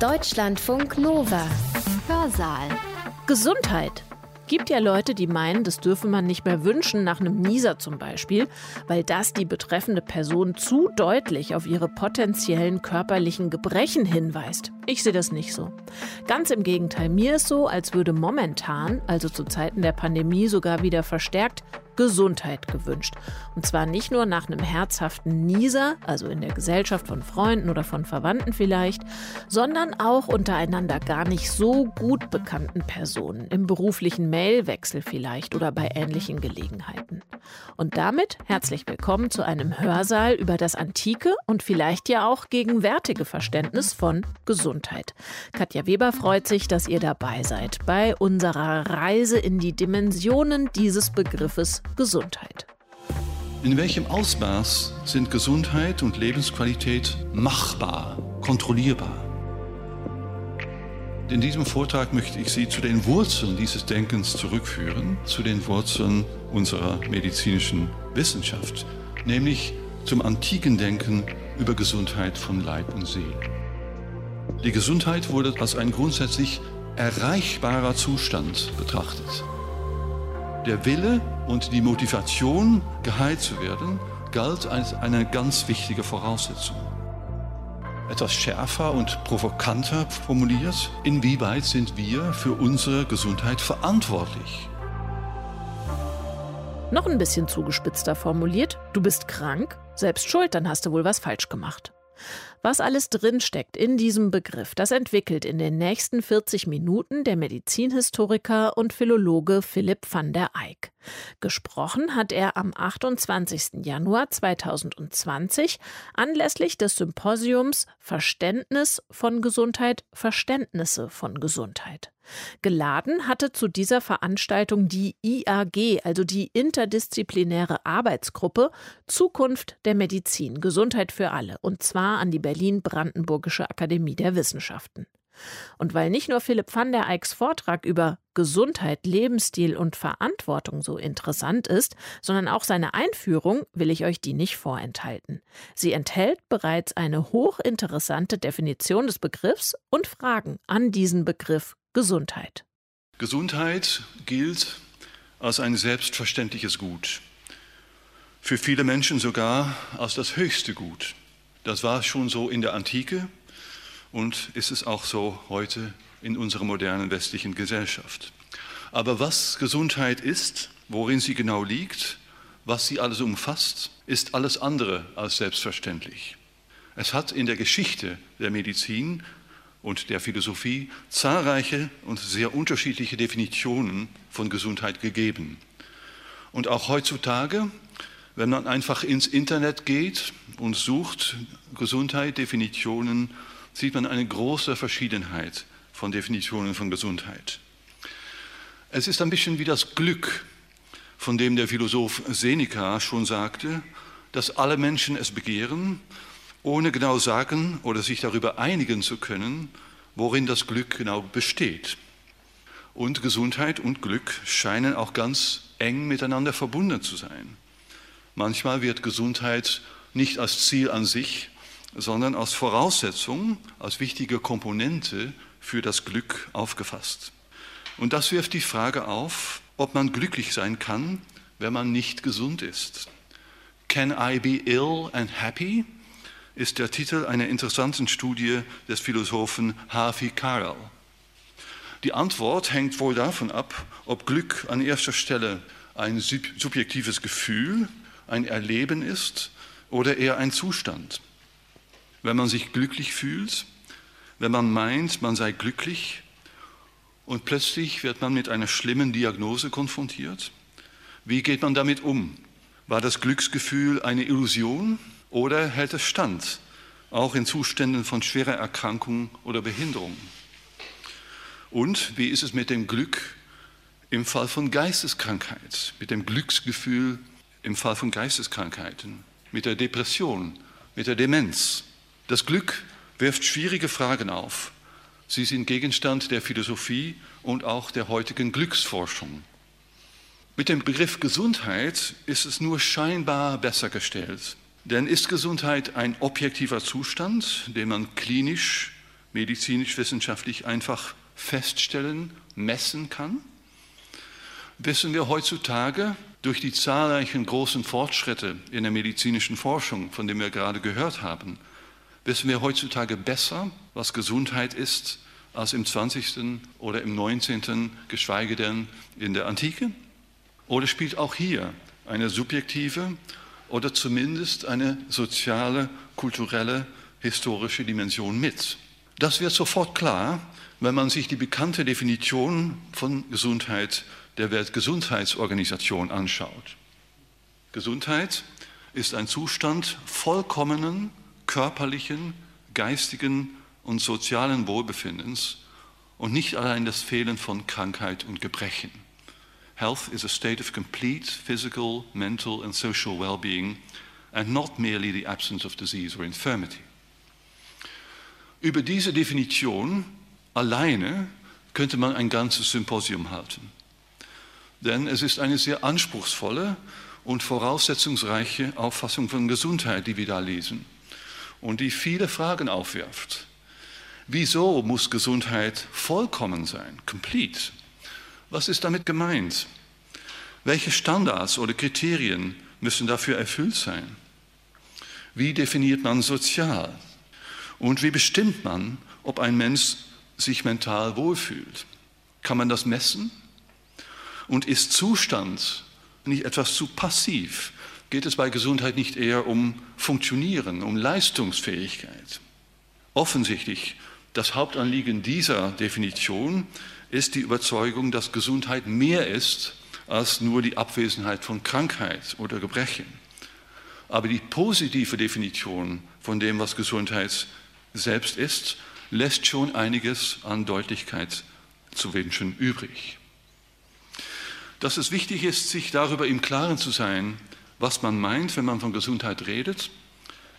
Deutschlandfunk Nova. Hörsaal. Gesundheit. Gibt ja Leute, die meinen, das dürfe man nicht mehr wünschen, nach einem Nieser zum Beispiel, weil das die betreffende Person zu deutlich auf ihre potenziellen körperlichen Gebrechen hinweist. Ich sehe das nicht so. Ganz im Gegenteil, mir ist so, als würde momentan, also zu Zeiten der Pandemie sogar wieder verstärkt, Gesundheit gewünscht. Und zwar nicht nur nach einem herzhaften Nieser, also in der Gesellschaft von Freunden oder von Verwandten vielleicht, sondern auch untereinander gar nicht so gut bekannten Personen, im beruflichen Mailwechsel vielleicht oder bei ähnlichen Gelegenheiten. Und damit herzlich willkommen zu einem Hörsaal über das antike und vielleicht ja auch gegenwärtige Verständnis von Gesundheit. Katja Weber freut sich, dass ihr dabei seid bei unserer Reise in die Dimensionen dieses Begriffes Gesundheit. In welchem Ausmaß sind Gesundheit und Lebensqualität machbar, kontrollierbar? In diesem Vortrag möchte ich Sie zu den Wurzeln dieses Denkens zurückführen, zu den Wurzeln unserer medizinischen Wissenschaft, nämlich zum antiken Denken über Gesundheit von Leib und Seele. Die Gesundheit wurde als ein grundsätzlich erreichbarer Zustand betrachtet. Der Wille und die Motivation, geheilt zu werden, galt als eine ganz wichtige Voraussetzung. Etwas schärfer und provokanter formuliert, inwieweit sind wir für unsere Gesundheit verantwortlich? Noch ein bisschen zugespitzter formuliert, du bist krank, selbst schuld, dann hast du wohl was falsch gemacht. Was alles drinsteckt in diesem Begriff, das entwickelt in den nächsten 40 Minuten der Medizinhistoriker und Philologe Philipp van der Eyck. Gesprochen hat er am 28. Januar 2020 anlässlich des Symposiums Verständnis von Gesundheit, Verständnisse von Gesundheit. Geladen hatte zu dieser Veranstaltung die IAG, also die interdisziplinäre Arbeitsgruppe Zukunft der Medizin, Gesundheit für alle, und zwar an die Berlin-Brandenburgische Akademie der Wissenschaften. Und weil nicht nur Philipp van der Eycks Vortrag über Gesundheit, Lebensstil und Verantwortung so interessant ist, sondern auch seine Einführung, will ich euch die nicht vorenthalten. Sie enthält bereits eine hochinteressante Definition des Begriffs und Fragen an diesen Begriff Gesundheit. Gesundheit gilt als ein selbstverständliches Gut. Für viele Menschen sogar als das höchste Gut. Das war schon so in der Antike und ist es auch so heute in unserer modernen westlichen Gesellschaft. Aber was Gesundheit ist, worin sie genau liegt, was sie alles umfasst, ist alles andere als selbstverständlich. Es hat in der Geschichte der Medizin und der Philosophie zahlreiche und sehr unterschiedliche Definitionen von Gesundheit gegeben. Und auch heutzutage, wenn man einfach ins Internet geht und sucht Gesundheit, Definitionen, sieht man eine große Verschiedenheit von Definitionen von Gesundheit. Es ist ein bisschen wie das Glück, von dem der Philosoph Seneca schon sagte, dass alle Menschen es begehren ohne genau sagen oder sich darüber einigen zu können, worin das Glück genau besteht. Und Gesundheit und Glück scheinen auch ganz eng miteinander verbunden zu sein. Manchmal wird Gesundheit nicht als Ziel an sich, sondern als Voraussetzung, als wichtige Komponente für das Glück aufgefasst. Und das wirft die Frage auf, ob man glücklich sein kann, wenn man nicht gesund ist. Can I be ill and happy? ist der Titel einer interessanten Studie des Philosophen Harvey Karel. Die Antwort hängt wohl davon ab, ob Glück an erster Stelle ein subjektives Gefühl, ein Erleben ist oder eher ein Zustand. Wenn man sich glücklich fühlt, wenn man meint, man sei glücklich und plötzlich wird man mit einer schlimmen Diagnose konfrontiert, wie geht man damit um? War das Glücksgefühl eine Illusion oder hält es stand, auch in Zuständen von schwerer Erkrankung oder Behinderung? Und wie ist es mit dem Glück im Fall von Geisteskrankheit, mit dem Glücksgefühl im Fall von Geisteskrankheiten, mit der Depression, mit der Demenz? Das Glück wirft schwierige Fragen auf. Sie sind Gegenstand der Philosophie und auch der heutigen Glücksforschung. Mit dem Begriff Gesundheit ist es nur scheinbar besser gestellt. Denn ist Gesundheit ein objektiver Zustand, den man klinisch medizinisch-wissenschaftlich einfach feststellen, messen kann, wissen wir heutzutage durch die zahlreichen großen Fortschritte in der medizinischen Forschung, von denen wir gerade gehört haben, wissen wir heutzutage besser, was Gesundheit ist, als im 20. oder im 19., geschweige denn in der Antike? Oder spielt auch hier eine subjektive oder zumindest eine soziale, kulturelle, historische Dimension mit? Das wird sofort klar, wenn man sich die bekannte Definition von Gesundheit der Weltgesundheitsorganisation anschaut. Gesundheit ist ein Zustand vollkommenen körperlichen, geistigen und sozialen Wohlbefindens und nicht allein das Fehlen von Krankheit und Gebrechen. Health is a state of complete physical, mental and social well-being and not merely the absence of disease or infirmity. Über diese Definition alleine könnte man ein ganzes Symposium halten. Denn es ist eine sehr anspruchsvolle und voraussetzungsreiche Auffassung von Gesundheit, die wir da lesen und die viele Fragen aufwirft. Wieso muss Gesundheit vollkommen sein, complete? Was ist damit gemeint? Welche Standards oder Kriterien müssen dafür erfüllt sein? Wie definiert man sozial? Und wie bestimmt man, ob ein Mensch sich mental wohlfühlt? Kann man das messen? Und ist Zustand nicht etwas zu passiv? Geht es bei Gesundheit nicht eher um Funktionieren, um Leistungsfähigkeit? Offensichtlich das Hauptanliegen dieser Definition ist die Überzeugung, dass Gesundheit mehr ist als nur die Abwesenheit von Krankheit oder Gebrechen. Aber die positive Definition von dem, was Gesundheit selbst ist, lässt schon einiges an Deutlichkeit zu wünschen übrig. Dass es wichtig ist, sich darüber im Klaren zu sein, was man meint, wenn man von Gesundheit redet,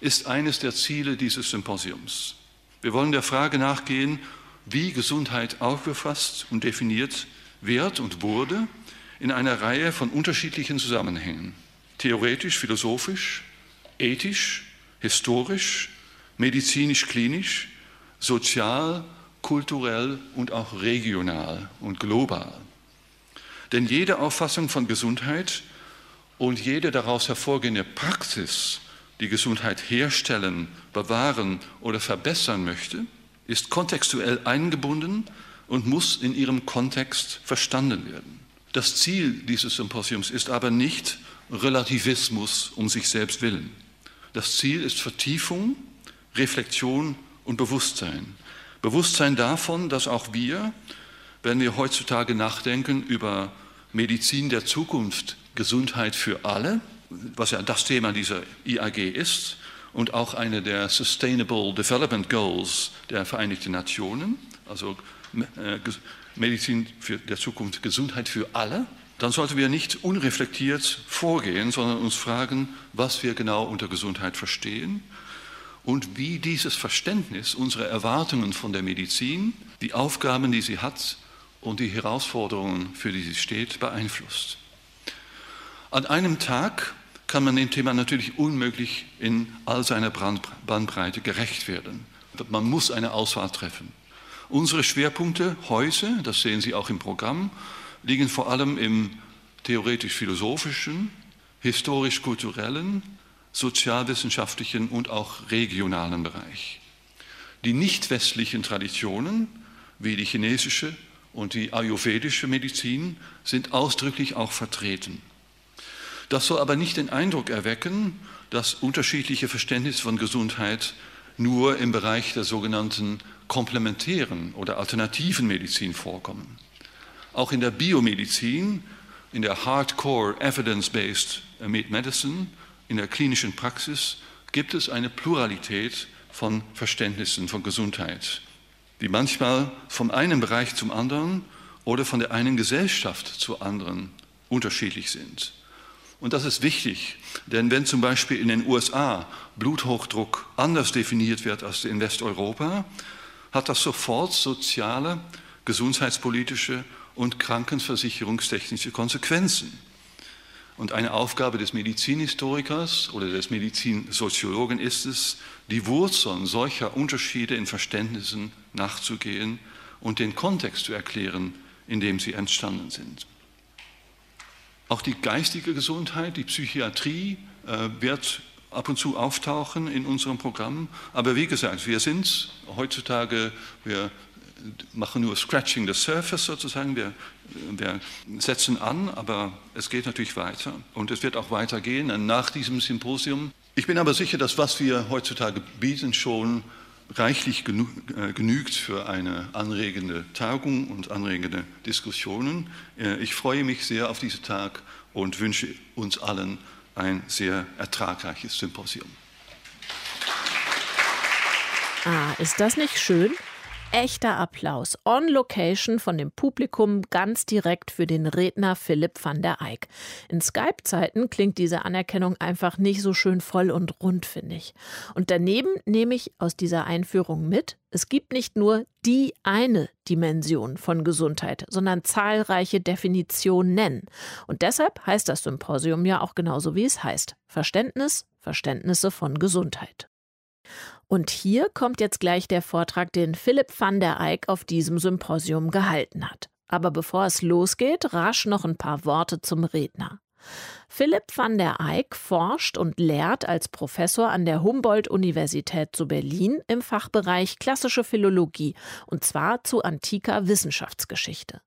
ist eines der Ziele dieses Symposiums. Wir wollen der Frage nachgehen, wie Gesundheit aufgefasst und definiert wird und wurde in einer Reihe von unterschiedlichen Zusammenhängen. Theoretisch, philosophisch, ethisch, historisch, medizinisch-klinisch, sozial, kulturell und auch regional und global. Denn jede Auffassung von Gesundheit und jede daraus hervorgehende Praxis die Gesundheit herstellen, bewahren oder verbessern möchte, ist kontextuell eingebunden und muss in ihrem Kontext verstanden werden. Das Ziel dieses Symposiums ist aber nicht Relativismus um sich selbst willen. Das Ziel ist Vertiefung, Reflexion und Bewusstsein. Bewusstsein davon, dass auch wir, wenn wir heutzutage nachdenken über Medizin der Zukunft, Gesundheit für alle, was ja das Thema dieser IAG ist und auch eine der Sustainable Development Goals der Vereinigten Nationen, also äh, Medizin für der Zukunft, Gesundheit für alle, dann sollten wir nicht unreflektiert vorgehen, sondern uns fragen, was wir genau unter Gesundheit verstehen und wie dieses Verständnis unsere Erwartungen von der Medizin, die Aufgaben, die sie hat und die Herausforderungen, für die sie steht, beeinflusst. An einem Tag kann man dem Thema natürlich unmöglich in all seiner Bandbreite gerecht werden. Man muss eine Auswahl treffen. Unsere Schwerpunkte heute, das sehen Sie auch im Programm, liegen vor allem im theoretisch-philosophischen, historisch-kulturellen, sozialwissenschaftlichen und auch regionalen Bereich. Die nicht westlichen Traditionen, wie die chinesische und die ayurvedische Medizin, sind ausdrücklich auch vertreten. Das soll aber nicht den Eindruck erwecken, dass unterschiedliche Verständnisse von Gesundheit nur im Bereich der sogenannten komplementären oder alternativen Medizin vorkommen. Auch in der Biomedizin, in der Hardcore Evidence-Based Medicine, in der klinischen Praxis gibt es eine Pluralität von Verständnissen von Gesundheit, die manchmal vom einen Bereich zum anderen oder von der einen Gesellschaft zur anderen unterschiedlich sind. Und das ist wichtig, denn wenn zum Beispiel in den USA Bluthochdruck anders definiert wird als in Westeuropa, hat das sofort soziale, gesundheitspolitische und krankenversicherungstechnische Konsequenzen. Und eine Aufgabe des Medizinhistorikers oder des Medizinsoziologen ist es, die Wurzeln solcher Unterschiede in Verständnissen nachzugehen und den Kontext zu erklären, in dem sie entstanden sind. Auch die geistige Gesundheit, die Psychiatrie äh, wird ab und zu auftauchen in unserem Programm. Aber wie gesagt, wir sind heutzutage, wir machen nur Scratching the Surface sozusagen, wir, wir setzen an, aber es geht natürlich weiter und es wird auch weitergehen nach diesem Symposium. Ich bin aber sicher, dass was wir heutzutage bieten schon reichlich äh, genügt für eine anregende Tagung und anregende Diskussionen. Äh, ich freue mich sehr auf diesen Tag und wünsche uns allen ein sehr ertragreiches Symposium. Ah, ist das nicht schön? Echter Applaus on location von dem Publikum ganz direkt für den Redner Philipp van der Eyck. In Skype-Zeiten klingt diese Anerkennung einfach nicht so schön voll und rund, finde ich. Und daneben nehme ich aus dieser Einführung mit, es gibt nicht nur die eine Dimension von Gesundheit, sondern zahlreiche Definitionen. Und deshalb heißt das Symposium ja auch genauso, wie es heißt. Verständnis, Verständnisse von Gesundheit. Und hier kommt jetzt gleich der Vortrag, den Philipp van der Eyck auf diesem Symposium gehalten hat. Aber bevor es losgeht, rasch noch ein paar Worte zum Redner. Philipp van der Eyck forscht und lehrt als Professor an der Humboldt-Universität zu Berlin im Fachbereich Klassische Philologie und zwar zu antiker Wissenschaftsgeschichte.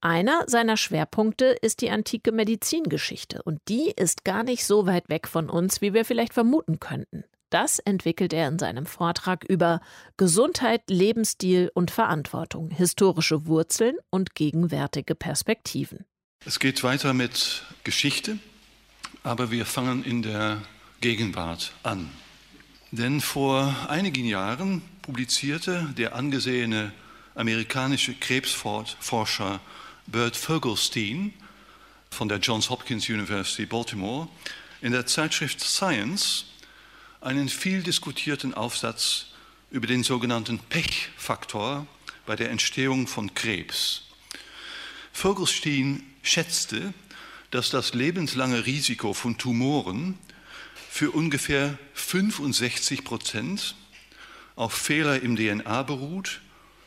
Einer seiner Schwerpunkte ist die antike Medizingeschichte und die ist gar nicht so weit weg von uns, wie wir vielleicht vermuten könnten. Das entwickelt er in seinem Vortrag über Gesundheit, Lebensstil und Verantwortung, historische Wurzeln und gegenwärtige Perspektiven. Es geht weiter mit Geschichte, aber wir fangen in der Gegenwart an. Denn vor einigen Jahren publizierte der angesehene amerikanische Krebsforscher Bert Vogelstein von der Johns Hopkins University Baltimore in der Zeitschrift Science einen viel diskutierten Aufsatz über den sogenannten Pechfaktor bei der Entstehung von Krebs. Vogelstein schätzte, dass das lebenslange Risiko von Tumoren für ungefähr 65 Prozent auf Fehler im DNA beruht,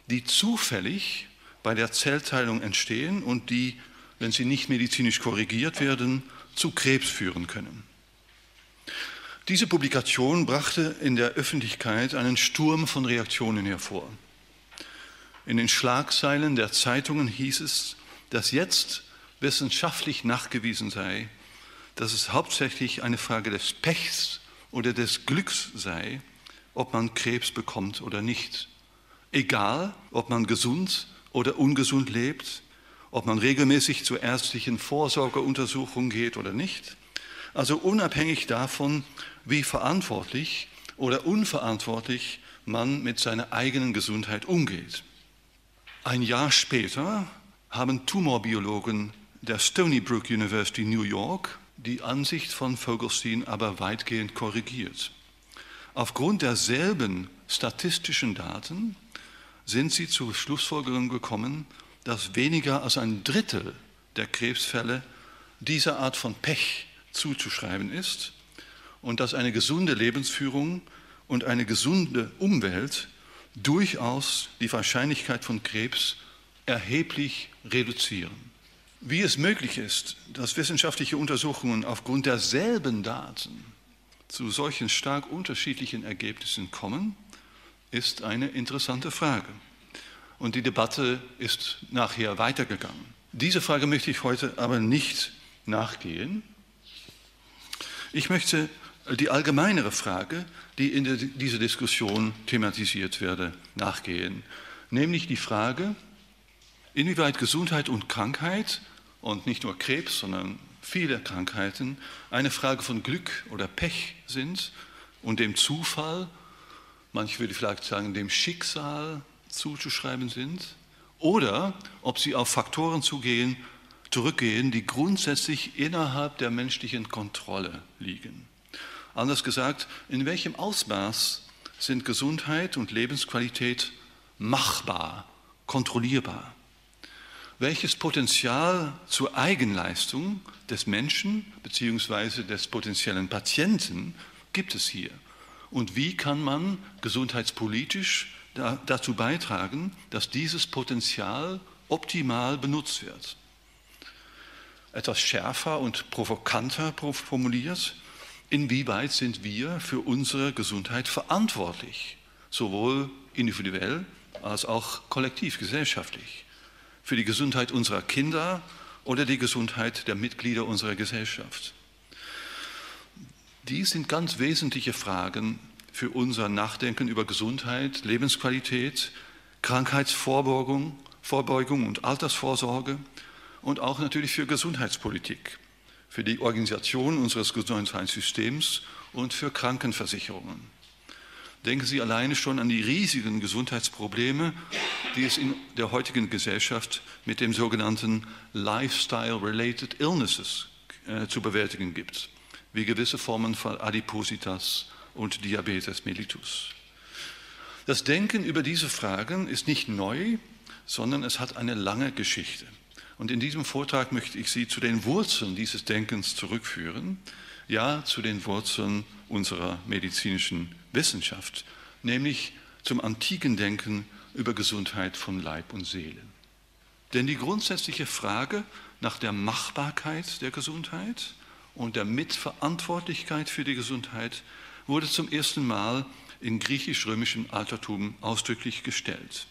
die zufällig bei der Zellteilung entstehen und die, wenn sie nicht medizinisch korrigiert werden, zu Krebs führen können. Diese Publikation brachte in der Öffentlichkeit einen Sturm von Reaktionen hervor. In den Schlagzeilen der Zeitungen hieß es, dass jetzt wissenschaftlich nachgewiesen sei, dass es hauptsächlich eine Frage des Pechs oder des Glücks sei, ob man Krebs bekommt oder nicht. Egal, ob man gesund oder ungesund lebt, ob man regelmäßig zur ärztlichen Vorsorgeuntersuchung geht oder nicht. Also unabhängig davon, wie verantwortlich oder unverantwortlich man mit seiner eigenen Gesundheit umgeht. Ein Jahr später haben Tumorbiologen der Stony Brook University New York die Ansicht von Vogelstein aber weitgehend korrigiert. Aufgrund derselben statistischen Daten sind sie zur Schlussfolgerung gekommen, dass weniger als ein Drittel der Krebsfälle dieser Art von Pech zuzuschreiben ist und dass eine gesunde Lebensführung und eine gesunde Umwelt durchaus die Wahrscheinlichkeit von Krebs erheblich reduzieren. Wie es möglich ist, dass wissenschaftliche Untersuchungen aufgrund derselben Daten zu solchen stark unterschiedlichen Ergebnissen kommen, ist eine interessante Frage. Und die Debatte ist nachher weitergegangen. Diese Frage möchte ich heute aber nicht nachgehen. Ich möchte die allgemeinere Frage, die in dieser Diskussion thematisiert werde, nachgehen. Nämlich die Frage, inwieweit Gesundheit und Krankheit und nicht nur Krebs, sondern viele Krankheiten eine Frage von Glück oder Pech sind und dem Zufall, manche würde vielleicht sagen dem Schicksal zuzuschreiben sind, oder ob sie auf Faktoren zugehen, zurückgehen, die grundsätzlich innerhalb der menschlichen Kontrolle liegen. Anders gesagt, in welchem Ausmaß sind Gesundheit und Lebensqualität machbar, kontrollierbar? welches Potenzial zur Eigenleistung des Menschen bzw. des potenziellen Patienten gibt es hier? Und wie kann man gesundheitspolitisch dazu beitragen, dass dieses Potenzial optimal benutzt wird? Etwas schärfer und provokanter formuliert, inwieweit sind wir für unsere Gesundheit verantwortlich, sowohl individuell als auch kollektiv gesellschaftlich? für die Gesundheit unserer Kinder oder die Gesundheit der Mitglieder unserer Gesellschaft. Dies sind ganz wesentliche Fragen für unser Nachdenken über Gesundheit, Lebensqualität, Krankheitsvorbeugung Vorbeugung und Altersvorsorge und auch natürlich für Gesundheitspolitik, für die Organisation unseres Gesundheitssystems und für Krankenversicherungen. Denken Sie alleine schon an die riesigen Gesundheitsprobleme, die es in der heutigen Gesellschaft mit dem sogenannten Lifestyle-Related Illnesses äh, zu bewältigen gibt, wie gewisse Formen von Adipositas und Diabetes mellitus. Das Denken über diese Fragen ist nicht neu, sondern es hat eine lange Geschichte. Und in diesem Vortrag möchte ich Sie zu den Wurzeln dieses Denkens zurückführen, ja zu den Wurzeln unserer medizinischen Wissenschaft, nämlich zum antiken Denken über Gesundheit von Leib und Seele. Denn die grundsätzliche Frage nach der Machbarkeit der Gesundheit und der Mitverantwortlichkeit für die Gesundheit wurde zum ersten Mal in griechisch-römischem Altertum ausdrücklich gestellt.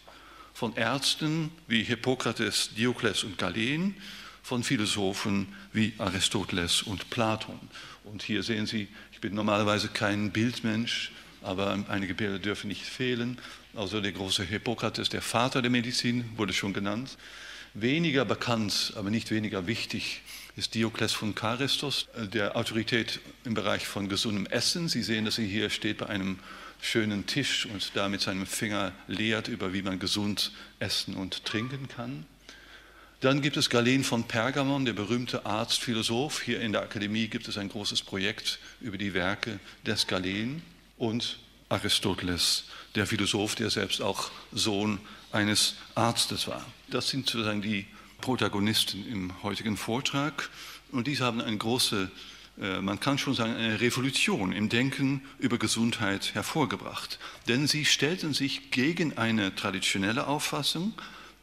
Von Ärzten wie Hippokrates, Diokles und Galen, von Philosophen wie Aristoteles und Platon. Und hier sehen Sie, ich bin normalerweise kein Bildmensch, aber einige Bilder dürfen nicht fehlen. Also der große Hippokrates, der Vater der Medizin, wurde schon genannt. Weniger bekannt, aber nicht weniger wichtig ist Diokles von Charistos, der Autorität im Bereich von gesundem Essen. Sie sehen, dass er hier steht bei einem schönen Tisch und da mit seinem Finger lehrt über, wie man gesund essen und trinken kann. Dann gibt es Galen von Pergamon, der berühmte Arzt, Philosoph. Hier in der Akademie gibt es ein großes Projekt über die Werke des Galen und Aristoteles, der Philosoph, der selbst auch Sohn eines Arztes war. Das sind sozusagen die Protagonisten im heutigen Vortrag und diese haben eine große, man kann schon sagen, eine Revolution im Denken über Gesundheit hervorgebracht. Denn sie stellten sich gegen eine traditionelle Auffassung,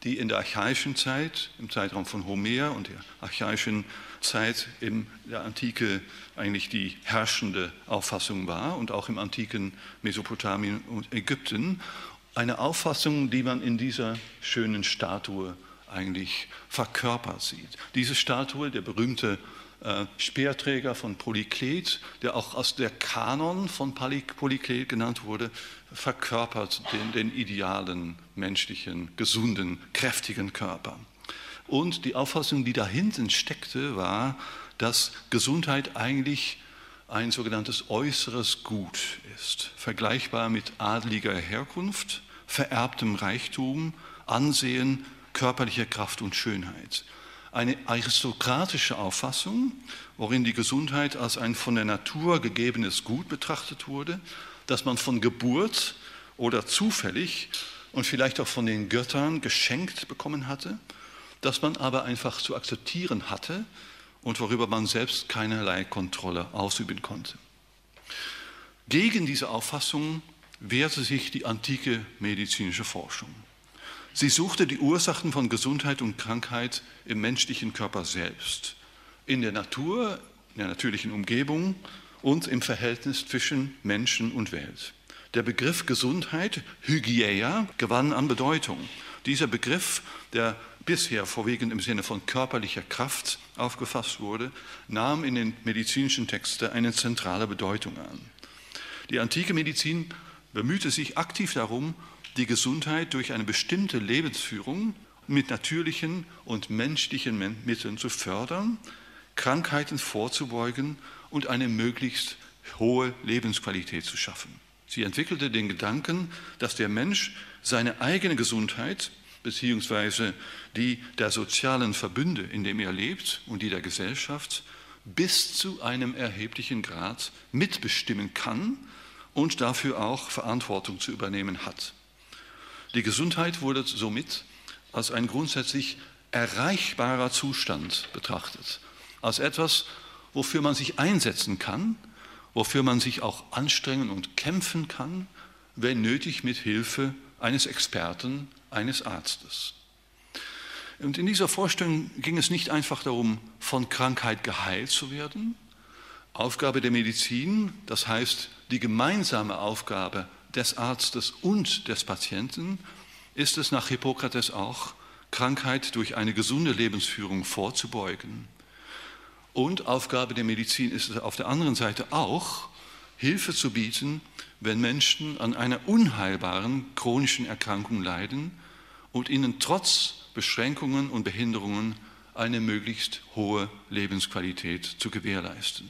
die in der archaischen Zeit, im Zeitraum von Homer und der archaischen Zeit in der Antike eigentlich die herrschende Auffassung war und auch im antiken Mesopotamien und Ägypten. Eine Auffassung, die man in dieser schönen Statue eigentlich verkörpert sieht. Diese Statue, der berühmte äh, Speerträger von Polyklet, der auch aus der Kanon von Polyklet genannt wurde, verkörpert den, den idealen menschlichen, gesunden, kräftigen Körper. Und die Auffassung, die da hinten steckte, war, dass Gesundheit eigentlich ein sogenanntes äußeres Gut ist, vergleichbar mit adliger Herkunft, vererbtem Reichtum, Ansehen, körperlicher Kraft und Schönheit. Eine aristokratische Auffassung, worin die Gesundheit als ein von der Natur gegebenes Gut betrachtet wurde, das man von Geburt oder zufällig und vielleicht auch von den Göttern geschenkt bekommen hatte das man aber einfach zu akzeptieren hatte und worüber man selbst keinerlei Kontrolle ausüben konnte. Gegen diese Auffassung wehrte sich die antike medizinische Forschung. Sie suchte die Ursachen von Gesundheit und Krankheit im menschlichen Körper selbst, in der Natur, in der natürlichen Umgebung und im Verhältnis zwischen Menschen und Welt. Der Begriff Gesundheit, Hygieia, gewann an Bedeutung. Dieser Begriff, der bisher vorwiegend im Sinne von körperlicher Kraft aufgefasst wurde, nahm in den medizinischen Texten eine zentrale Bedeutung an. Die antike Medizin bemühte sich aktiv darum, die Gesundheit durch eine bestimmte Lebensführung mit natürlichen und menschlichen Mitteln zu fördern, Krankheiten vorzubeugen und eine möglichst hohe Lebensqualität zu schaffen. Sie entwickelte den Gedanken, dass der Mensch seine eigene Gesundheit beziehungsweise die der sozialen Verbünde, in dem er lebt und die der Gesellschaft bis zu einem erheblichen Grad mitbestimmen kann und dafür auch Verantwortung zu übernehmen hat. Die Gesundheit wurde somit als ein grundsätzlich erreichbarer Zustand betrachtet, als etwas, wofür man sich einsetzen kann, wofür man sich auch anstrengen und kämpfen kann, wenn nötig mit Hilfe eines Experten, eines Arztes. Und in dieser Vorstellung ging es nicht einfach darum, von Krankheit geheilt zu werden. Aufgabe der Medizin, das heißt die gemeinsame Aufgabe des Arztes und des Patienten, ist es nach Hippokrates auch, Krankheit durch eine gesunde Lebensführung vorzubeugen. Und Aufgabe der Medizin ist es auf der anderen Seite auch, Hilfe zu bieten, wenn Menschen an einer unheilbaren chronischen Erkrankung leiden und ihnen trotz Beschränkungen und Behinderungen eine möglichst hohe Lebensqualität zu gewährleisten.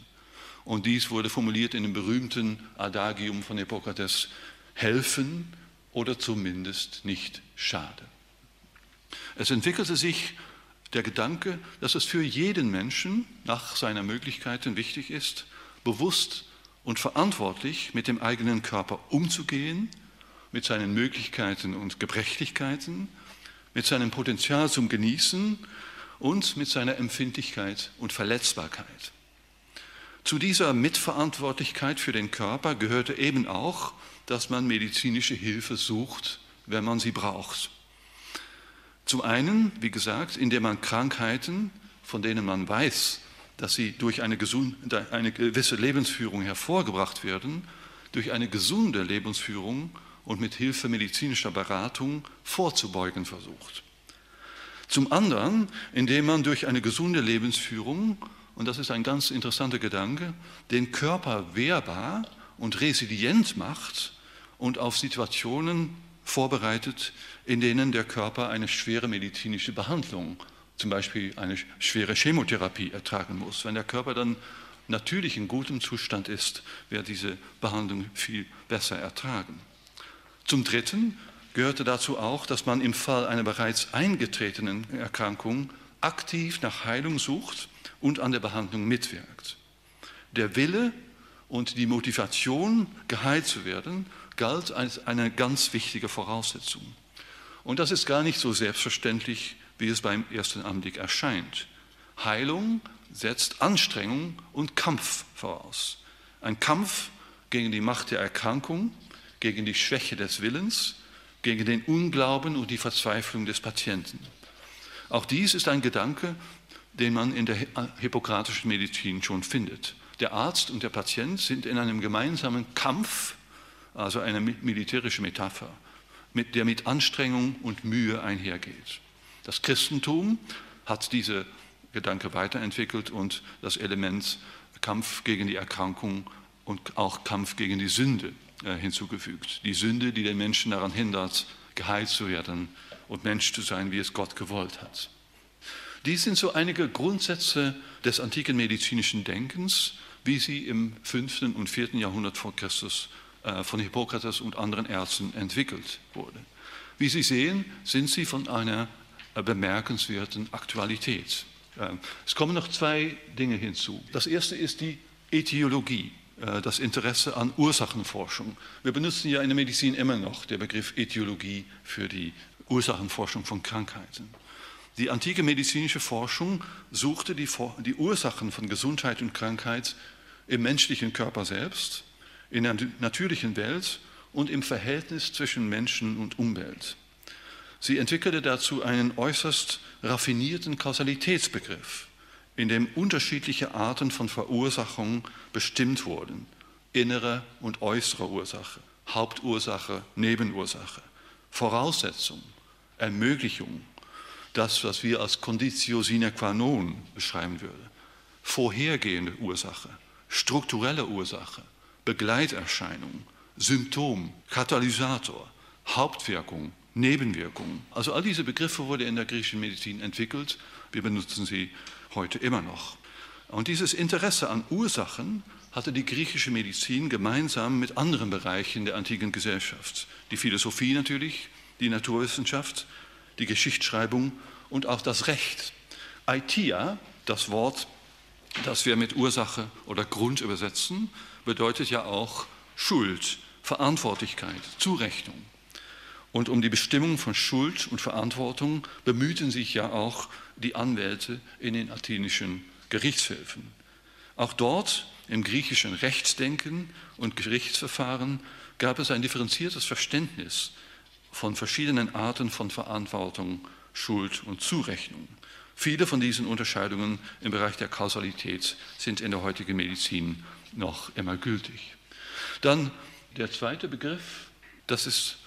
Und dies wurde formuliert in dem berühmten Adagium von Hippokrates, helfen oder zumindest nicht schaden. Es entwickelte sich der Gedanke, dass es für jeden Menschen nach seiner Möglichkeiten wichtig ist, bewusst und verantwortlich mit dem eigenen Körper umzugehen, mit seinen Möglichkeiten und Gebrechlichkeiten, mit seinem Potenzial zum Genießen und mit seiner Empfindlichkeit und Verletzbarkeit. Zu dieser Mitverantwortlichkeit für den Körper gehörte eben auch, dass man medizinische Hilfe sucht, wenn man sie braucht. Zum einen, wie gesagt, indem man Krankheiten, von denen man weiß, dass sie durch eine, gesunde, eine gewisse Lebensführung hervorgebracht werden, durch eine gesunde Lebensführung und mit Hilfe medizinischer Beratung vorzubeugen versucht. Zum anderen, indem man durch eine gesunde Lebensführung, und das ist ein ganz interessanter Gedanke, den Körper wehrbar und resilient macht und auf Situationen vorbereitet, in denen der Körper eine schwere medizinische Behandlung, zum Beispiel eine schwere Chemotherapie ertragen muss. Wenn der Körper dann natürlich in gutem Zustand ist, wird diese Behandlung viel besser ertragen. Zum Dritten gehörte dazu auch, dass man im Fall einer bereits eingetretenen Erkrankung aktiv nach Heilung sucht und an der Behandlung mitwirkt. Der Wille und die Motivation, geheilt zu werden, galt als eine ganz wichtige Voraussetzung. Und das ist gar nicht so selbstverständlich, wie es beim ersten Anblick erscheint. Heilung setzt Anstrengung und Kampf voraus. Ein Kampf gegen die Macht der Erkrankung, gegen die Schwäche des Willens, gegen den Unglauben und die Verzweiflung des Patienten. Auch dies ist ein Gedanke, den man in der hippokratischen Medizin schon findet. Der Arzt und der Patient sind in einem gemeinsamen Kampf also eine militärische Metapher, mit der mit Anstrengung und Mühe einhergeht. Das Christentum hat diese Gedanke weiterentwickelt und das Element Kampf gegen die Erkrankung und auch Kampf gegen die Sünde äh, hinzugefügt. Die Sünde, die den Menschen daran hindert, geheilt zu werden und Mensch zu sein, wie es Gott gewollt hat. Dies sind so einige Grundsätze des antiken medizinischen Denkens, wie sie im 5. und 4. Jahrhundert vor Christus von Hippokrates und anderen Ärzten entwickelt wurde. Wie Sie sehen, sind sie von einer äh, bemerkenswerten Aktualität. Äh, es kommen noch zwei Dinge hinzu. Das erste ist die Äthiologie, das Interesse an Ursachenforschung. Wir benutzen ja in der Medizin immer noch den Begriff Äthiologie für die Ursachenforschung von Krankheiten. Die antike medizinische Forschung suchte die Ursachen von Gesundheit und Krankheit im menschlichen Körper selbst in der natürlichen Welt und im Verhältnis zwischen Menschen und Umwelt. Sie entwickelte dazu einen äußerst raffinierten Kausalitätsbegriff, in dem unterschiedliche Arten von Verursachung bestimmt wurden. Innere und äußere Ursache, Hauptursache, Nebenursache, Voraussetzung, Ermöglichung, das, was wir als Conditio sine qua non beschreiben würden, vorhergehende Ursache, strukturelle Ursache, Begleiterscheinung, Symptom, Katalysator, Hauptwirkung, Nebenwirkung. Also all diese Begriffe wurden in der griechischen Medizin entwickelt. Wir benutzen sie heute immer noch. Und dieses Interesse an Ursachen hatte die griechische Medizin gemeinsam mit anderen Bereichen der antiken Gesellschaft. Die Philosophie natürlich, die Naturwissenschaft, die Geschichtsschreibung und auch das Recht. Aitia, das Wort, das wir mit Ursache oder Grund übersetzen, bedeutet ja auch Schuld, Verantwortlichkeit, Zurechnung. Und um die Bestimmung von Schuld und Verantwortung bemühten sich ja auch die Anwälte in den athenischen Gerichtshöfen. Auch dort im griechischen Rechtsdenken und Gerichtsverfahren gab es ein differenziertes Verständnis von verschiedenen Arten von Verantwortung, Schuld und Zurechnung. Viele von diesen Unterscheidungen im Bereich der Kausalität sind in der heutigen Medizin noch immer gültig. Dann der zweite Begriff, das ist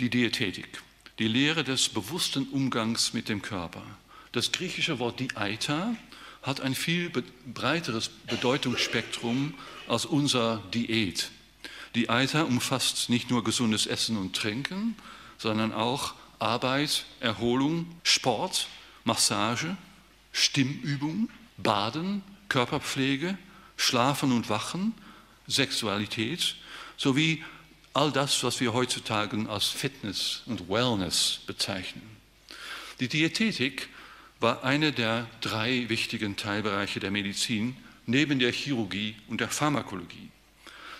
die Diätetik, die Lehre des bewussten Umgangs mit dem Körper. Das griechische Wort Diaita hat ein viel breiteres Bedeutungsspektrum als unser Diät. Diaita umfasst nicht nur gesundes Essen und Trinken, sondern auch Arbeit, Erholung, Sport, Massage, Stimmübung, Baden, Körperpflege, Schlafen und Wachen, Sexualität sowie all das, was wir heutzutage als Fitness und Wellness bezeichnen. Die Diätetik war einer der drei wichtigen Teilbereiche der Medizin neben der Chirurgie und der Pharmakologie.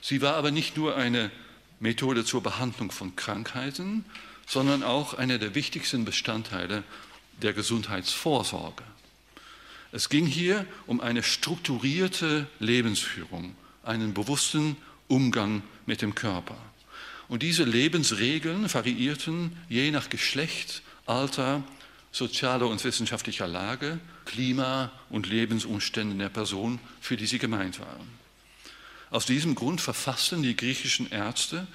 Sie war aber nicht nur eine Methode zur Behandlung von Krankheiten, sondern auch einer der wichtigsten Bestandteile der Gesundheitsvorsorge. Es ging hier um eine strukturierte Lebensführung, einen bewussten Umgang mit dem Körper. Und diese Lebensregeln variierten je nach Geschlecht, Alter, sozialer und wissenschaftlicher Lage, Klima und Lebensumständen der Person, für die sie gemeint waren. Aus diesem Grund verfassten die griechischen Ärzte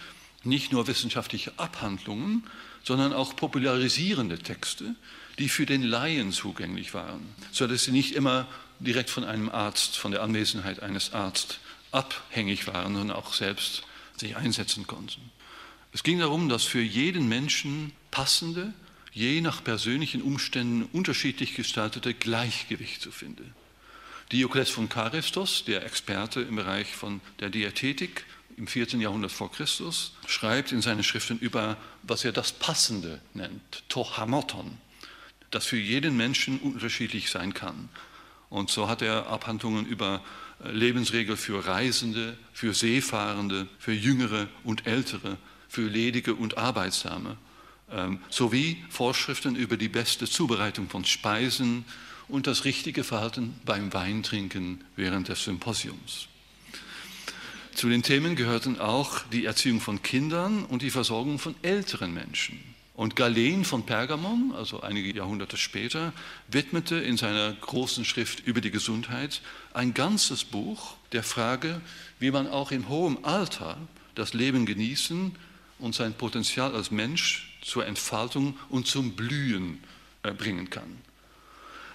nicht nur wissenschaftliche Abhandlungen, sondern auch popularisierende Texte, die für den Laien zugänglich waren, sodass sie nicht immer direkt von einem Arzt, von der Anwesenheit eines Arztes abhängig waren, sondern auch selbst sich einsetzen konnten. Es ging darum, dass für jeden Menschen passende, je nach persönlichen Umständen unterschiedlich gestaltete Gleichgewicht zu finden. Diokles von Charistos, der Experte im Bereich von der Diätetik, im 14. Jahrhundert vor Christus, schreibt in seinen Schriften über, was er das Passende nennt, Tohamoton, das für jeden Menschen unterschiedlich sein kann. Und so hat er Abhandlungen über äh, Lebensregeln für Reisende, für Seefahrende, für Jüngere und Ältere, für Ledige und Arbeitsame, ähm, sowie Vorschriften über die beste Zubereitung von Speisen und das richtige Verhalten beim Weintrinken während des Symposiums. Zu den Themen gehörten auch die Erziehung von Kindern und die Versorgung von älteren Menschen. Und Galen von Pergamon, also einige Jahrhunderte später, widmete in seiner großen Schrift über die Gesundheit ein ganzes Buch der Frage, wie man auch im hohen Alter das Leben genießen und sein Potenzial als Mensch zur Entfaltung und zum Blühen äh, bringen kann.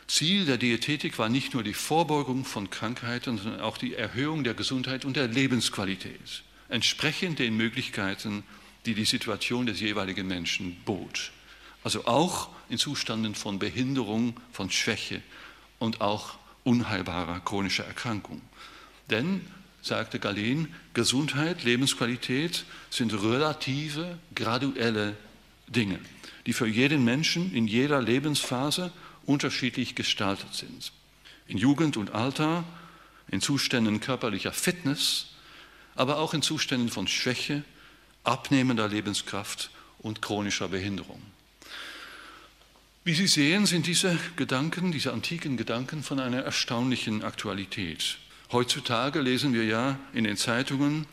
Ziel der Diätetik war nicht nur die Vorbeugung von Krankheiten, sondern auch die Erhöhung der Gesundheit und der Lebensqualität, entsprechend den Möglichkeiten, die die Situation des jeweiligen Menschen bot. Also auch in Zuständen von Behinderung, von Schwäche und auch unheilbarer chronischer Erkrankung. Denn, sagte Galen, Gesundheit, Lebensqualität sind relative, graduelle Dinge, die für jeden Menschen in jeder Lebensphase unterschiedlich gestaltet sind. In Jugend und Alter, in Zuständen körperlicher Fitness, aber auch in Zuständen von Schwäche, abnehmender Lebenskraft und chronischer Behinderung. Wie Sie sehen, sind diese Gedanken, diese antiken Gedanken von einer erstaunlichen Aktualität. Heutzutage lesen wir ja in den Zeitungen,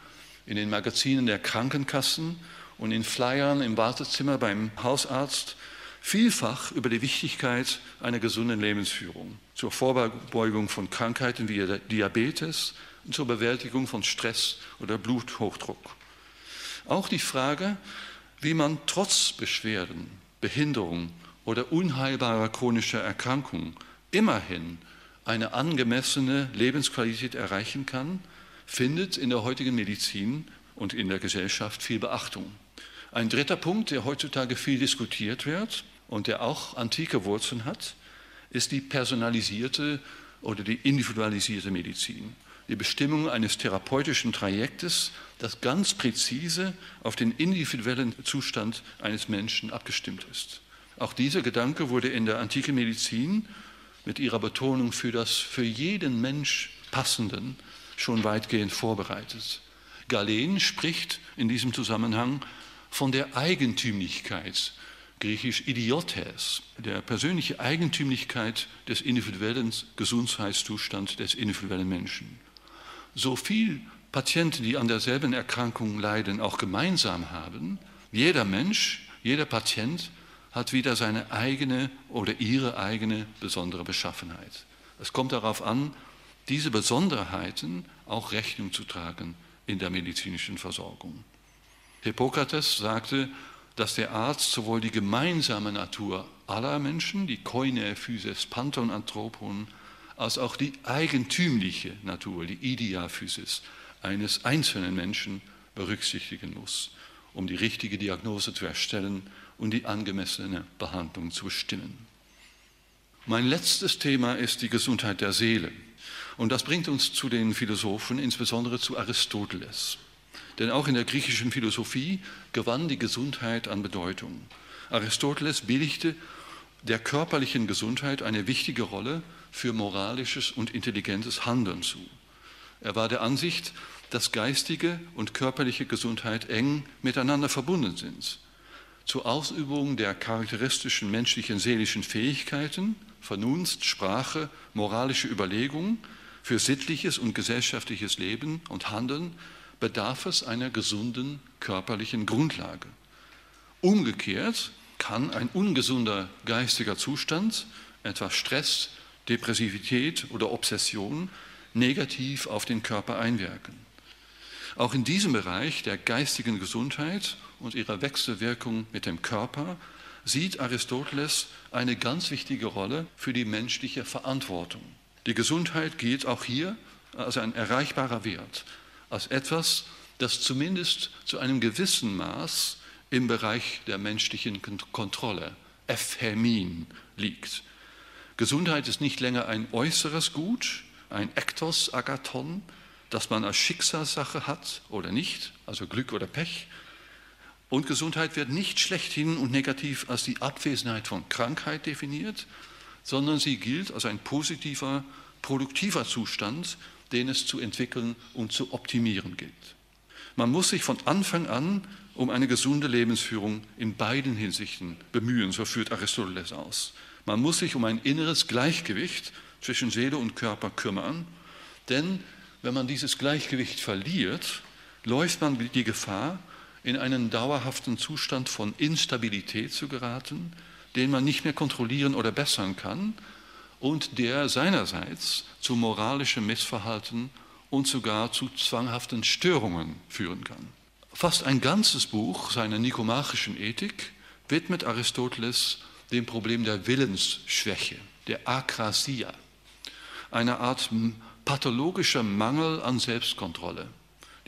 in den Magazinen der Krankenkassen und in Flyern im Wartezimmer beim Hausarzt vielfach über die Wichtigkeit einer gesunden Lebensführung zur Vorbeugung von Krankheiten wie Diabetes und zur Bewältigung von Stress oder Bluthochdruck. Auch die Frage, wie man trotz Beschwerden, Behinderung oder unheilbarer chronischer Erkrankung immerhin eine angemessene Lebensqualität erreichen kann, findet in der heutigen Medizin und in der Gesellschaft viel Beachtung. Ein dritter Punkt, der heutzutage viel diskutiert wird und der auch antike Wurzeln hat, ist die personalisierte oder die individualisierte Medizin. Die Bestimmung eines therapeutischen Trajektes, das ganz präzise auf den individuellen Zustand eines Menschen abgestimmt ist. Auch dieser Gedanke wurde in der antiken Medizin mit ihrer Betonung für das für jeden Mensch passenden schon weitgehend vorbereitet. Galen spricht in diesem Zusammenhang von der Eigentümlichkeit, griechisch Idiotes, der persönlichen Eigentümlichkeit des individuellen Gesundheitszustands des individuellen Menschen. So viel Patienten, die an derselben Erkrankung leiden, auch gemeinsam haben, jeder Mensch, jeder Patient hat wieder seine eigene oder ihre eigene besondere Beschaffenheit. Es kommt darauf an, diese Besonderheiten auch Rechnung zu tragen in der medizinischen Versorgung. Hippokrates sagte, dass der Arzt sowohl die gemeinsame Natur aller Menschen, die Koine, Physis, Panton, Anthropon, als auch die eigentümliche Natur, die Ideaphysis eines einzelnen Menschen berücksichtigen muss, um die richtige Diagnose zu erstellen und die angemessene Behandlung zu bestimmen. Mein letztes Thema ist die Gesundheit der Seele. Und das bringt uns zu den Philosophen, insbesondere zu Aristoteles. Denn auch in der griechischen Philosophie gewann die Gesundheit an Bedeutung. Aristoteles billigte der körperlichen Gesundheit eine wichtige Rolle für moralisches und intelligentes Handeln zu. Er war der Ansicht, dass geistige und körperliche Gesundheit eng miteinander verbunden sind. Zur Ausübung der charakteristischen menschlichen seelischen Fähigkeiten, Vernunft, Sprache, moralische Überlegung, für sittliches und gesellschaftliches Leben und Handeln bedarf es einer gesunden körperlichen Grundlage. Umgekehrt kann ein ungesunder geistiger Zustand, etwa Stress, Depressivität oder Obsession, negativ auf den Körper einwirken. Auch in diesem Bereich der geistigen Gesundheit und ihrer Wechselwirkung mit dem Körper sieht Aristoteles eine ganz wichtige Rolle für die menschliche Verantwortung. Die Gesundheit gilt auch hier als ein erreichbarer Wert, als etwas, das zumindest zu einem gewissen Maß im Bereich der menschlichen Kontrolle, Ephemin, liegt. Gesundheit ist nicht länger ein äußeres Gut, ein Ektos Agathon, das man als Schicksalssache hat oder nicht, also Glück oder Pech. Und Gesundheit wird nicht schlechthin und negativ als die Abwesenheit von Krankheit definiert, sondern sie gilt als ein positiver, produktiver Zustand, den es zu entwickeln und zu optimieren gilt. Man muss sich von Anfang an um eine gesunde Lebensführung in beiden Hinsichten bemühen, so führt Aristoteles aus. Man muss sich um ein inneres Gleichgewicht zwischen Seele und Körper kümmern, denn wenn man dieses Gleichgewicht verliert, läuft man die Gefahr, in einen dauerhaften Zustand von Instabilität zu geraten, den man nicht mehr kontrollieren oder bessern kann und der seinerseits zu moralischem Missverhalten und sogar zu zwanghaften Störungen führen kann. Fast ein ganzes Buch seiner nikomachischen Ethik widmet Aristoteles dem Problem der Willensschwäche, der Akrasia, einer Art pathologischer Mangel an Selbstkontrolle,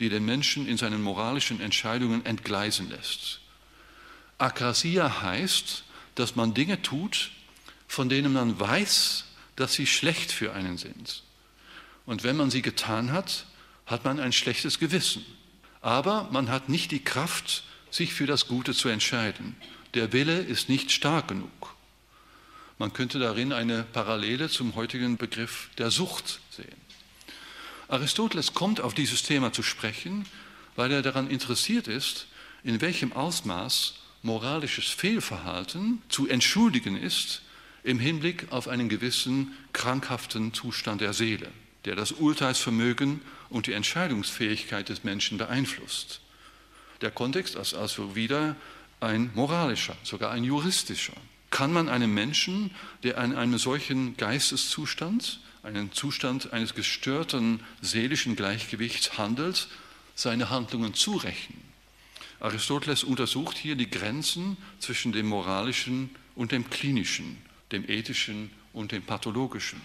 die den Menschen in seinen moralischen Entscheidungen entgleisen lässt. Akrasia heißt, dass man Dinge tut, von denen man weiß, dass sie schlecht für einen sind. Und wenn man sie getan hat, hat man ein schlechtes Gewissen. Aber man hat nicht die Kraft, sich für das Gute zu entscheiden. Der Wille ist nicht stark genug. Man könnte darin eine Parallele zum heutigen Begriff der Sucht sehen. Aristoteles kommt auf dieses Thema zu sprechen, weil er daran interessiert ist, in welchem Ausmaß moralisches Fehlverhalten zu entschuldigen ist im Hinblick auf einen gewissen krankhaften Zustand der Seele, der das Urteilsvermögen und die Entscheidungsfähigkeit des Menschen beeinflusst. Der Kontext ist also wieder ein moralischer, sogar ein juristischer. Kann man einem Menschen, der in einem solchen Geisteszustand, einen Zustand eines gestörten seelischen Gleichgewichts handelt, seine Handlungen zurechnen? Aristoteles untersucht hier die Grenzen zwischen dem moralischen und dem klinischen, dem ethischen und dem pathologischen.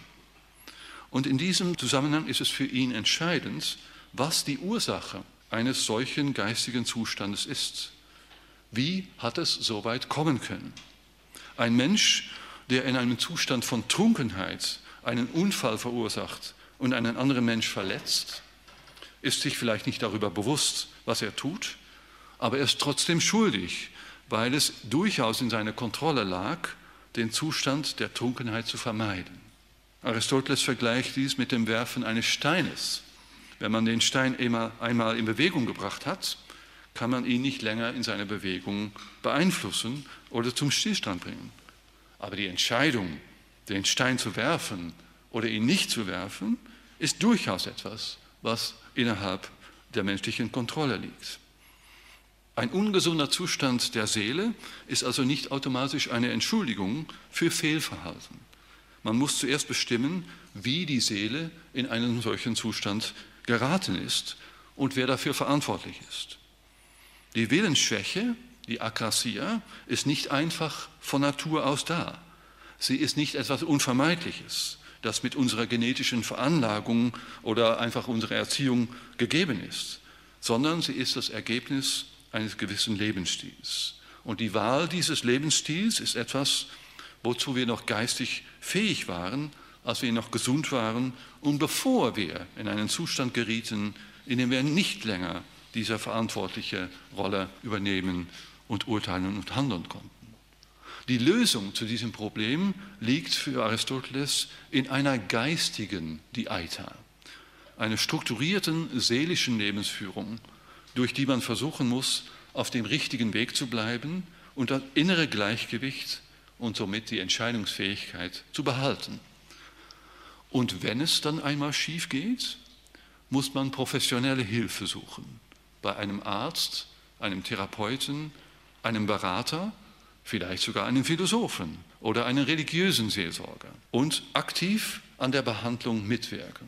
Und in diesem Zusammenhang ist es für ihn entscheidend, was die Ursache eines solchen geistigen Zustandes ist. Wie hat es so weit kommen können? Ein Mensch, der in einem Zustand von Trunkenheit einen Unfall verursacht und einen anderen Mensch verletzt, ist sich vielleicht nicht darüber bewusst, was er tut, aber er ist trotzdem schuldig, weil es durchaus in seiner Kontrolle lag, den Zustand der Trunkenheit zu vermeiden. Aristoteles vergleicht dies mit dem Werfen eines Steines. Wenn man den Stein einmal in Bewegung gebracht hat, kann man ihn nicht länger in seiner Bewegung beeinflussen oder zum Stillstand bringen. Aber die Entscheidung, den Stein zu werfen oder ihn nicht zu werfen, ist durchaus etwas, was innerhalb der menschlichen Kontrolle liegt. Ein ungesunder Zustand der Seele ist also nicht automatisch eine Entschuldigung für Fehlverhalten. Man muss zuerst bestimmen, wie die Seele in einen solchen Zustand geraten ist und wer dafür verantwortlich ist. Die Willensschwäche, die Akrasia, ist nicht einfach von Natur aus da. Sie ist nicht etwas Unvermeidliches, das mit unserer genetischen Veranlagung oder einfach unserer Erziehung gegeben ist, sondern sie ist das Ergebnis eines gewissen Lebensstils. Und die Wahl dieses Lebensstils ist etwas, wozu wir noch geistig fähig waren, als wir noch gesund waren und bevor wir in einen Zustand gerieten, in dem wir nicht länger diese verantwortliche Rolle übernehmen und urteilen und handeln konnten. Die Lösung zu diesem Problem liegt für Aristoteles in einer geistigen Diaita, einer strukturierten seelischen Lebensführung, durch die man versuchen muss, auf dem richtigen Weg zu bleiben und das innere Gleichgewicht und somit die Entscheidungsfähigkeit zu behalten. Und wenn es dann einmal schief geht, muss man professionelle Hilfe suchen. Bei einem Arzt, einem Therapeuten, einem Berater, vielleicht sogar einem Philosophen oder einem religiösen Seelsorger und aktiv an der Behandlung mitwirken.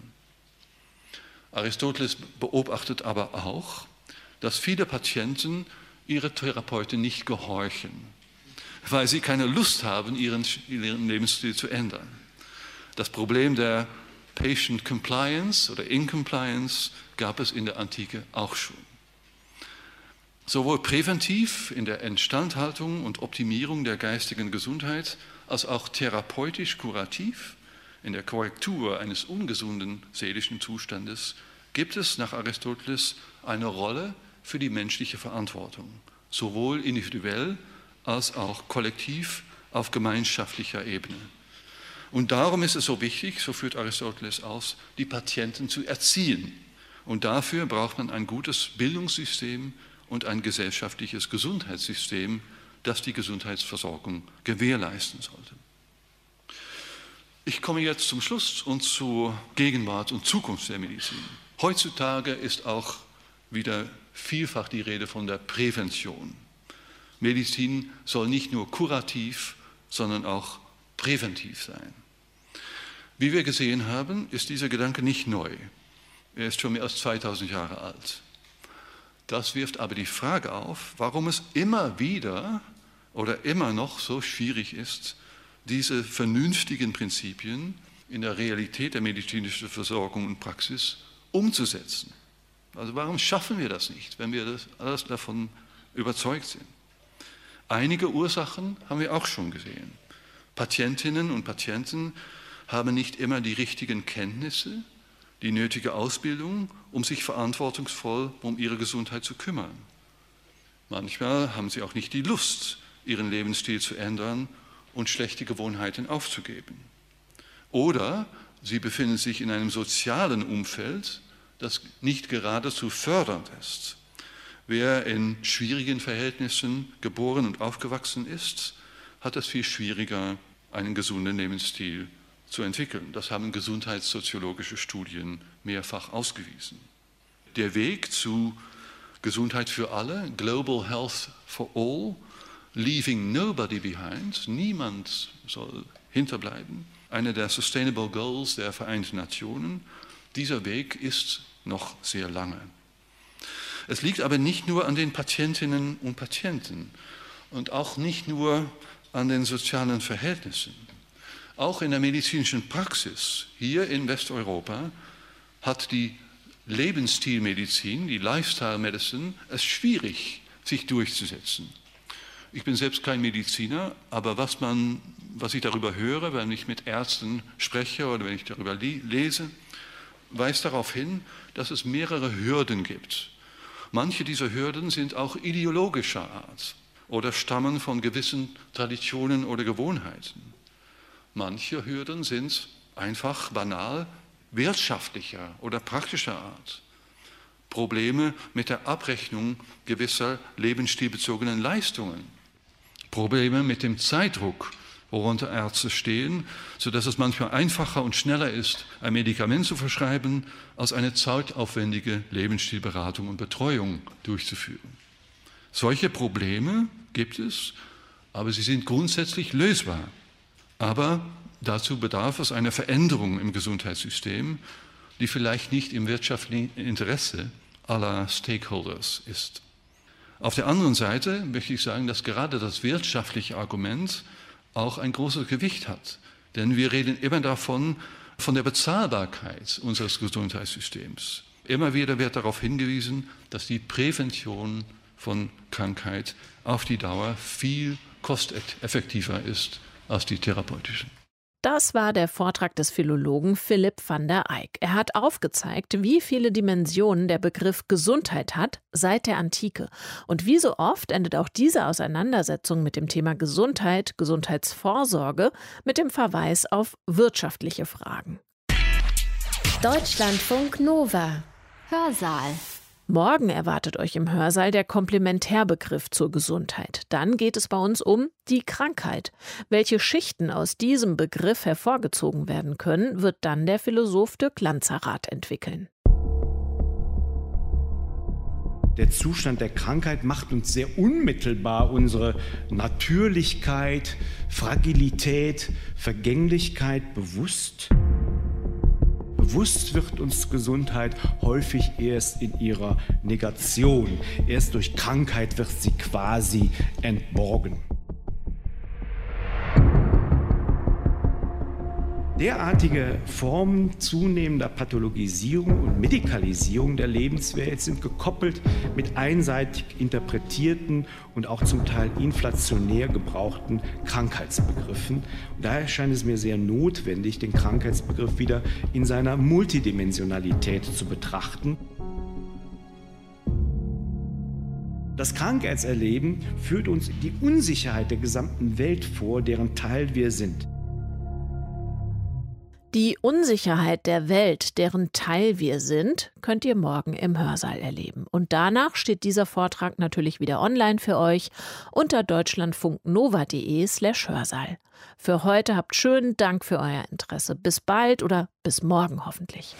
Aristoteles beobachtet aber auch, dass viele Patienten ihre Therapeuten nicht gehorchen, weil sie keine Lust haben, ihren, ihren Lebensstil zu ändern. Das Problem der Patient Compliance oder Incompliance gab es in der Antike auch schon. Sowohl präventiv in der Instandhaltung und Optimierung der geistigen Gesundheit als auch therapeutisch kurativ in der Korrektur eines ungesunden seelischen Zustandes gibt es nach Aristoteles eine Rolle für die menschliche Verantwortung, sowohl individuell als auch kollektiv auf gemeinschaftlicher Ebene. Und darum ist es so wichtig, so führt Aristoteles aus, die Patienten zu erziehen. Und dafür braucht man ein gutes Bildungssystem und ein gesellschaftliches Gesundheitssystem, das die Gesundheitsversorgung gewährleisten sollte. Ich komme jetzt zum Schluss und zur Gegenwart und Zukunft der Medizin. Heutzutage ist auch wieder vielfach die Rede von der Prävention. Medizin soll nicht nur kurativ, sondern auch präventiv sein. Wie wir gesehen haben, ist dieser Gedanke nicht neu. Er ist schon mehr als 2000 Jahre alt. Das wirft aber die Frage auf, warum es immer wieder oder immer noch so schwierig ist, diese vernünftigen Prinzipien in der Realität der medizinischen Versorgung und Praxis umzusetzen. Also warum schaffen wir das nicht, wenn wir das, alles davon überzeugt sind? Einige Ursachen haben wir auch schon gesehen. Patientinnen und Patienten haben nicht immer die richtigen Kenntnisse, die nötige Ausbildung, um sich verantwortungsvoll um ihre Gesundheit zu kümmern. Manchmal haben sie auch nicht die Lust, ihren Lebensstil zu ändern und schlechte Gewohnheiten aufzugeben. Oder sie befinden sich in einem sozialen Umfeld, das nicht geradezu fördernd ist. Wer in schwierigen Verhältnissen geboren und aufgewachsen ist, hat es viel schwieriger, einen gesunden Lebensstil zu entwickeln. Das haben gesundheitssoziologische Studien mehrfach ausgewiesen. Der Weg zu Gesundheit für alle, Global Health for All, Leaving Nobody Behind, niemand soll hinterbleiben, einer der Sustainable Goals der Vereinten Nationen, dieser Weg ist noch sehr lange. Es liegt aber nicht nur an den Patientinnen und Patienten und auch nicht nur an den sozialen Verhältnissen. Auch in der medizinischen Praxis hier in Westeuropa hat die Lebensstilmedizin, die Lifestyle Medicine, es schwierig, sich durchzusetzen. Ich bin selbst kein Mediziner, aber was, man, was ich darüber höre, wenn ich mit Ärzten spreche oder wenn ich darüber lese, weist darauf hin, dass es mehrere Hürden gibt. Manche dieser Hürden sind auch ideologischer Art oder stammen von gewissen Traditionen oder Gewohnheiten. Manche Hürden sind einfach banal wirtschaftlicher oder praktischer Art. Probleme mit der Abrechnung gewisser lebensstilbezogenen Leistungen, Probleme mit dem Zeitdruck, worunter Ärzte stehen, sodass es manchmal einfacher und schneller ist, ein Medikament zu verschreiben, als eine zeitaufwendige Lebensstilberatung und Betreuung durchzuführen. Solche Probleme gibt es, aber sie sind grundsätzlich lösbar. Aber dazu bedarf es einer Veränderung im Gesundheitssystem, die vielleicht nicht im wirtschaftlichen Interesse aller Stakeholders ist. Auf der anderen Seite möchte ich sagen, dass gerade das wirtschaftliche Argument auch ein großes Gewicht hat. Denn wir reden immer davon, von der Bezahlbarkeit unseres Gesundheitssystems. Immer wieder wird darauf hingewiesen, dass die Prävention von Krankheit auf die Dauer viel kosteffektiver ist als die therapeutische. Das war der Vortrag des Philologen Philipp van der Eyck. Er hat aufgezeigt, wie viele Dimensionen der Begriff Gesundheit hat seit der Antike. Und wie so oft endet auch diese Auseinandersetzung mit dem Thema Gesundheit, Gesundheitsvorsorge mit dem Verweis auf wirtschaftliche Fragen. Deutschlandfunk Nova Hörsaal Morgen erwartet euch im Hörsaal der Komplementärbegriff zur Gesundheit. Dann geht es bei uns um die Krankheit. Welche Schichten aus diesem Begriff hervorgezogen werden können, wird dann der Philosoph Dirk Lanzerath entwickeln. Der Zustand der Krankheit macht uns sehr unmittelbar unsere Natürlichkeit, Fragilität, Vergänglichkeit bewusst bewusst wird uns Gesundheit häufig erst in ihrer Negation. Erst durch Krankheit wird sie quasi entborgen. Derartige Formen zunehmender Pathologisierung und Medikalisierung der Lebenswelt sind gekoppelt mit einseitig interpretierten und auch zum Teil inflationär gebrauchten Krankheitsbegriffen. Und daher scheint es mir sehr notwendig, den Krankheitsbegriff wieder in seiner Multidimensionalität zu betrachten. Das Krankheitserleben führt uns die Unsicherheit der gesamten Welt vor, deren Teil wir sind. Die Unsicherheit der Welt, deren Teil wir sind, könnt ihr morgen im Hörsaal erleben. Und danach steht dieser Vortrag natürlich wieder online für euch unter deutschlandfunknova.de slash Hörsaal. Für heute habt schönen Dank für euer Interesse. Bis bald oder bis morgen hoffentlich.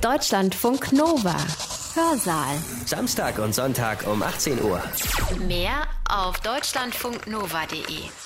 Deutschlandfunk Nova. Hörsaal. Samstag und Sonntag um 18 Uhr. Mehr auf deutschlandfunknova.de.